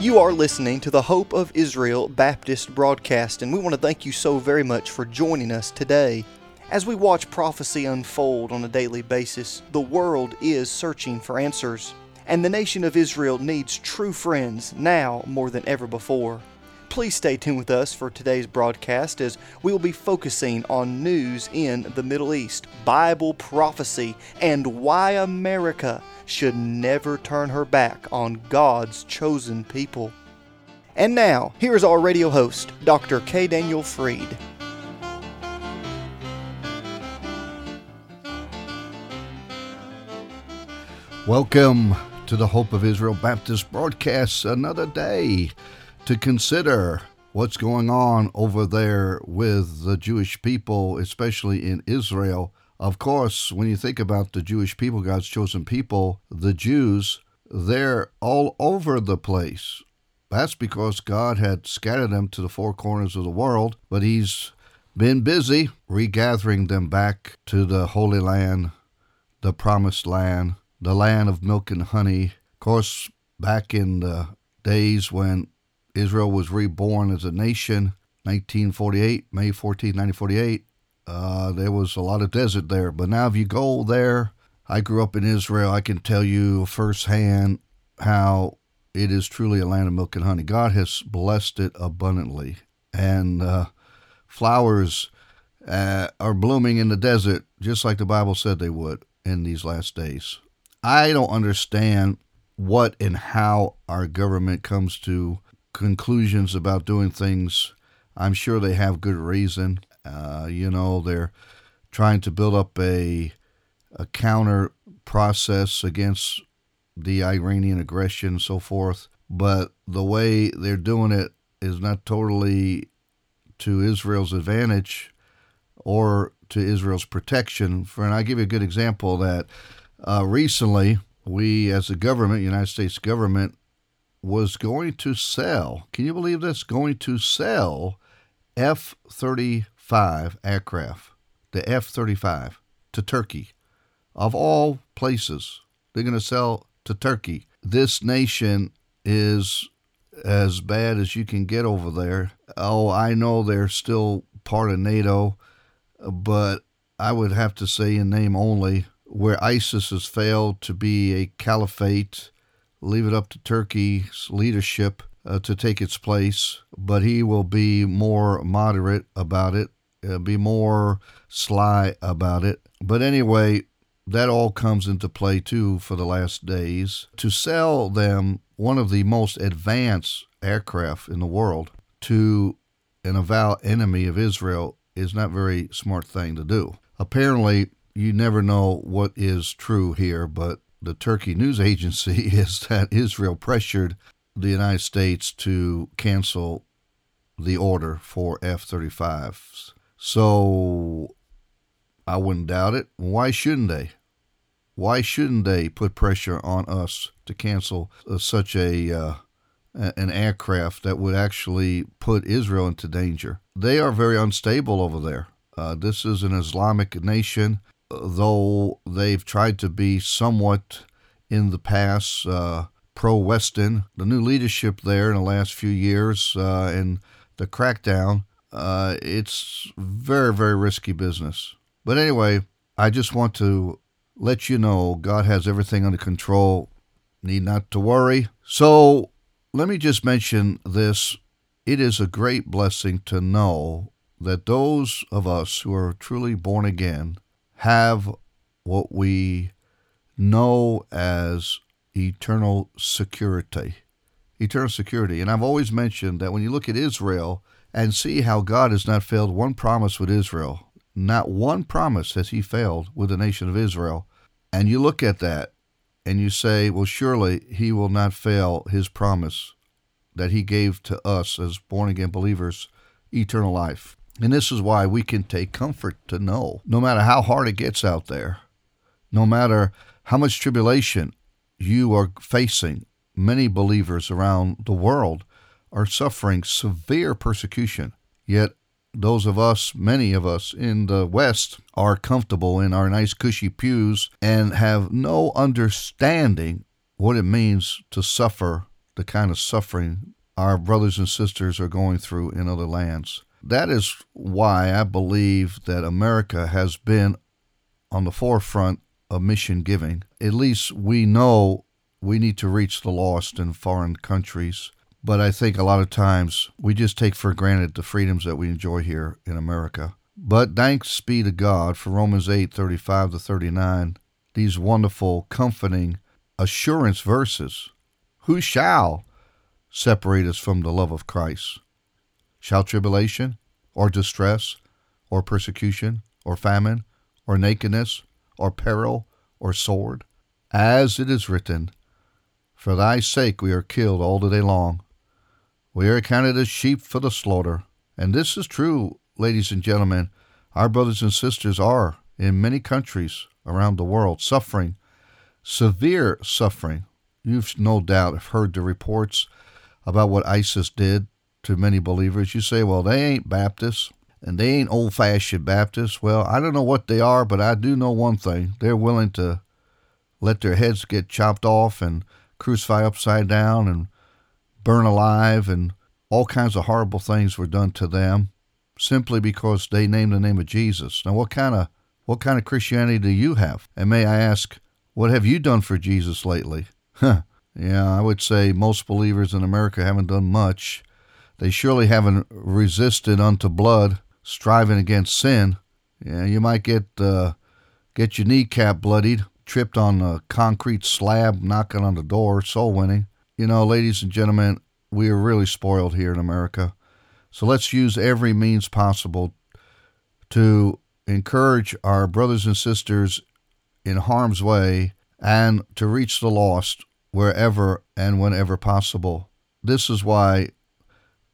You are listening to the Hope of Israel Baptist broadcast, and we want to thank you so very much for joining us today. As we watch prophecy unfold on a daily basis, the world is searching for answers, and the nation of Israel needs true friends now more than ever before. Please stay tuned with us for today's broadcast as we will be focusing on news in the Middle East, Bible prophecy, and why America should never turn her back on God's chosen people. And now, here is our radio host, Dr. K. Daniel Fried. Welcome to the Hope of Israel Baptist broadcast. Another day to consider what's going on over there with the Jewish people, especially in Israel. Of course, when you think about the Jewish people, God's chosen people, the Jews, they're all over the place. That's because God had scattered them to the four corners of the world, but He's been busy regathering them back to the Holy Land, the Promised Land, the land of milk and honey. Of course, back in the days when Israel was reborn as a nation, 1948, May 14, 1948, uh, there was a lot of desert there. But now, if you go there, I grew up in Israel. I can tell you firsthand how it is truly a land of milk and honey. God has blessed it abundantly. And uh, flowers uh, are blooming in the desert, just like the Bible said they would in these last days. I don't understand what and how our government comes to conclusions about doing things. I'm sure they have good reason. Uh, you know, they're trying to build up a a counter process against the Iranian aggression and so forth. But the way they're doing it is not totally to Israel's advantage or to Israel's protection. For and I give you a good example that uh, recently we, as a government, United States government, was going to sell. Can you believe this? Going to sell F 35 aircraft, the F 35, to Turkey. Of all places, they're going to sell to Turkey. This nation is as bad as you can get over there. Oh, I know they're still part of NATO, but I would have to say in name only, where ISIS has failed to be a caliphate leave it up to Turkey's leadership uh, to take its place, but he will be more moderate about it, uh, be more sly about it. But anyway, that all comes into play too for the last days. To sell them one of the most advanced aircraft in the world to an avowed enemy of Israel is not very smart thing to do. Apparently, you never know what is true here, but the Turkey news agency is that Israel pressured the United States to cancel the order for F 35s. So I wouldn't doubt it. Why shouldn't they? Why shouldn't they put pressure on us to cancel uh, such a uh, an aircraft that would actually put Israel into danger? They are very unstable over there. Uh, this is an Islamic nation though they've tried to be somewhat in the past uh, pro Western, the new leadership there in the last few years uh, and the crackdown, uh, it's very, very risky business. But anyway, I just want to let you know God has everything under control. Need not to worry. So let me just mention this. It is a great blessing to know that those of us who are truly born again have what we know as eternal security. Eternal security. And I've always mentioned that when you look at Israel and see how God has not failed one promise with Israel, not one promise has he failed with the nation of Israel. And you look at that and you say, well, surely he will not fail his promise that he gave to us as born again believers eternal life. And this is why we can take comfort to know no matter how hard it gets out there, no matter how much tribulation you are facing, many believers around the world are suffering severe persecution. Yet, those of us, many of us in the West, are comfortable in our nice cushy pews and have no understanding what it means to suffer the kind of suffering our brothers and sisters are going through in other lands. That is why I believe that America has been on the forefront of mission giving. At least we know we need to reach the lost in foreign countries. But I think a lot of times we just take for granted the freedoms that we enjoy here in America. But thanks be to God for Romans 8 35 to 39, these wonderful, comforting assurance verses. Who shall separate us from the love of Christ? Shall tribulation, or distress, or persecution, or famine, or nakedness, or peril, or sword? As it is written, For thy sake we are killed all the day long. We are counted as sheep for the slaughter. And this is true, ladies and gentlemen. Our brothers and sisters are, in many countries around the world, suffering, severe suffering. You've no doubt have heard the reports about what ISIS did to many believers. You say, well, they ain't Baptists and they ain't old fashioned Baptists. Well, I don't know what they are, but I do know one thing. They're willing to let their heads get chopped off and crucify upside down and burn alive, and all kinds of horrible things were done to them simply because they named the name of Jesus. Now, what kind of what kind of Christianity do you have? And may I ask, what have you done for Jesus lately? Huh. Yeah, I would say most believers in America haven't done much. They surely haven't resisted unto blood, striving against sin. Yeah, you might get uh, get your kneecap bloodied, tripped on a concrete slab, knocking on the door, soul winning. You know, ladies and gentlemen, we are really spoiled here in America. So let's use every means possible to encourage our brothers and sisters in harm's way and to reach the lost wherever and whenever possible. This is why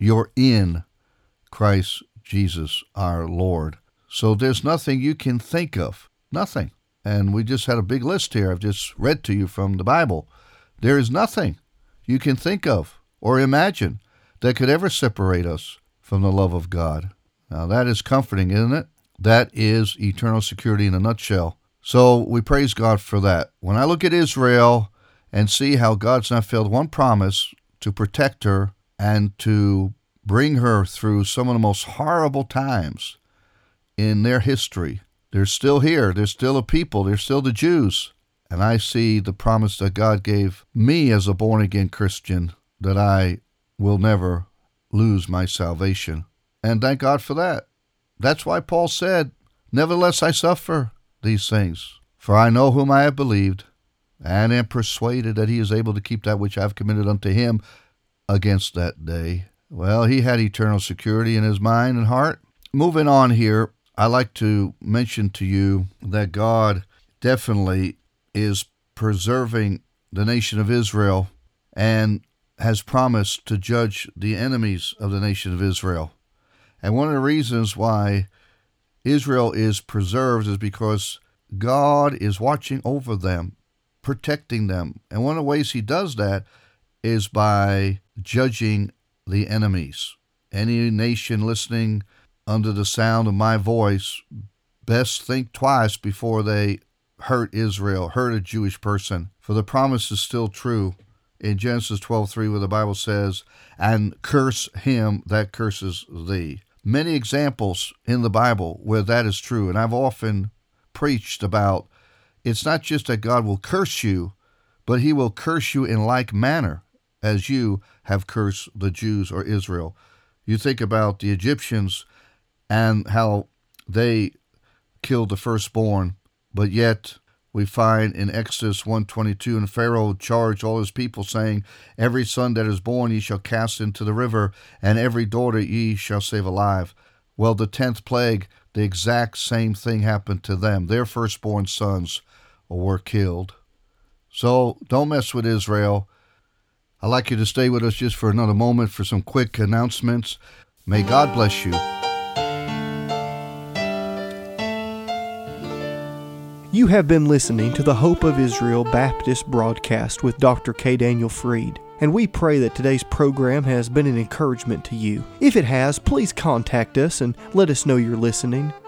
you're in Christ Jesus our Lord. So there's nothing you can think of. Nothing. And we just had a big list here. I've just read to you from the Bible. There is nothing you can think of or imagine that could ever separate us from the love of God. Now, that is comforting, isn't it? That is eternal security in a nutshell. So we praise God for that. When I look at Israel and see how God's not failed one promise to protect her and to bring her through some of the most horrible times in their history, they're still here. They're still a people. They're still the Jews. And I see the promise that God gave me as a born again Christian that I will never lose my salvation. And thank God for that. That's why Paul said, Nevertheless, I suffer these things. For I know whom I have believed, and am persuaded that he is able to keep that which I have committed unto him against that day. Well, he had eternal security in his mind and heart. Moving on here, I like to mention to you that God definitely is preserving the nation of Israel and has promised to judge the enemies of the nation of Israel. And one of the reasons why Israel is preserved is because God is watching over them, protecting them. And one of the ways He does that is by judging the enemies. Any nation listening under the sound of my voice best think twice before they hurt Israel, hurt a Jewish person, for the promise is still true in Genesis 12:3 where the Bible says, "And curse him that curses thee." Many examples in the Bible where that is true, and I've often preached about it's not just that God will curse you, but he will curse you in like manner as you have cursed the Jews or Israel. You think about the Egyptians and how they killed the firstborn but yet we find in Exodus 122, and Pharaoh charged all his people, saying, Every son that is born ye shall cast into the river, and every daughter ye shall save alive. Well, the tenth plague, the exact same thing happened to them. Their firstborn sons were killed. So don't mess with Israel. I'd like you to stay with us just for another moment for some quick announcements. May God bless you. You have been listening to the Hope of Israel Baptist broadcast with Dr. K. Daniel Fried, and we pray that today's program has been an encouragement to you. If it has, please contact us and let us know you're listening.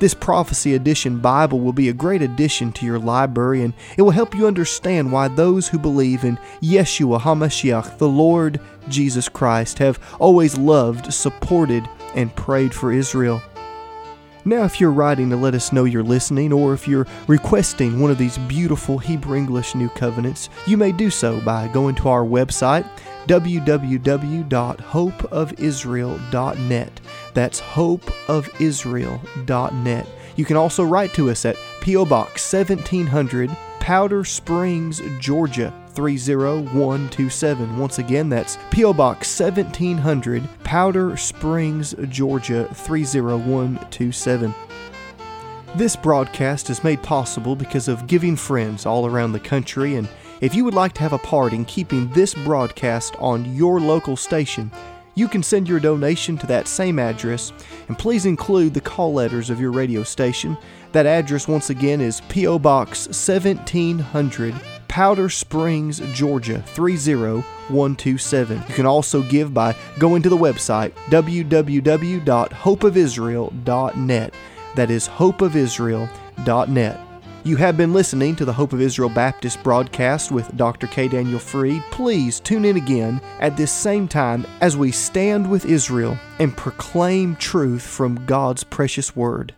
This Prophecy Edition Bible will be a great addition to your library and it will help you understand why those who believe in Yeshua HaMashiach, the Lord Jesus Christ, have always loved, supported, and prayed for Israel. Now, if you're writing to let us know you're listening, or if you're requesting one of these beautiful Hebrew English New Covenants, you may do so by going to our website, www.hopeofisrael.net. That's hopeofisrael.net. You can also write to us at P.O. Box 1700, Powder Springs, Georgia 30127. Once again, that's P.O. Box 1700, Powder Springs, Georgia 30127. This broadcast is made possible because of giving friends all around the country, and if you would like to have a part in keeping this broadcast on your local station, you can send your donation to that same address, and please include the call letters of your radio station. That address, once again, is P.O. Box 1700, Powder Springs, Georgia 30127. You can also give by going to the website www.hopeofisrael.net. That is hopeofisrael.net. You have been listening to the Hope of Israel Baptist broadcast with Dr. K. Daniel Fried. Please tune in again at this same time as we stand with Israel and proclaim truth from God's precious word.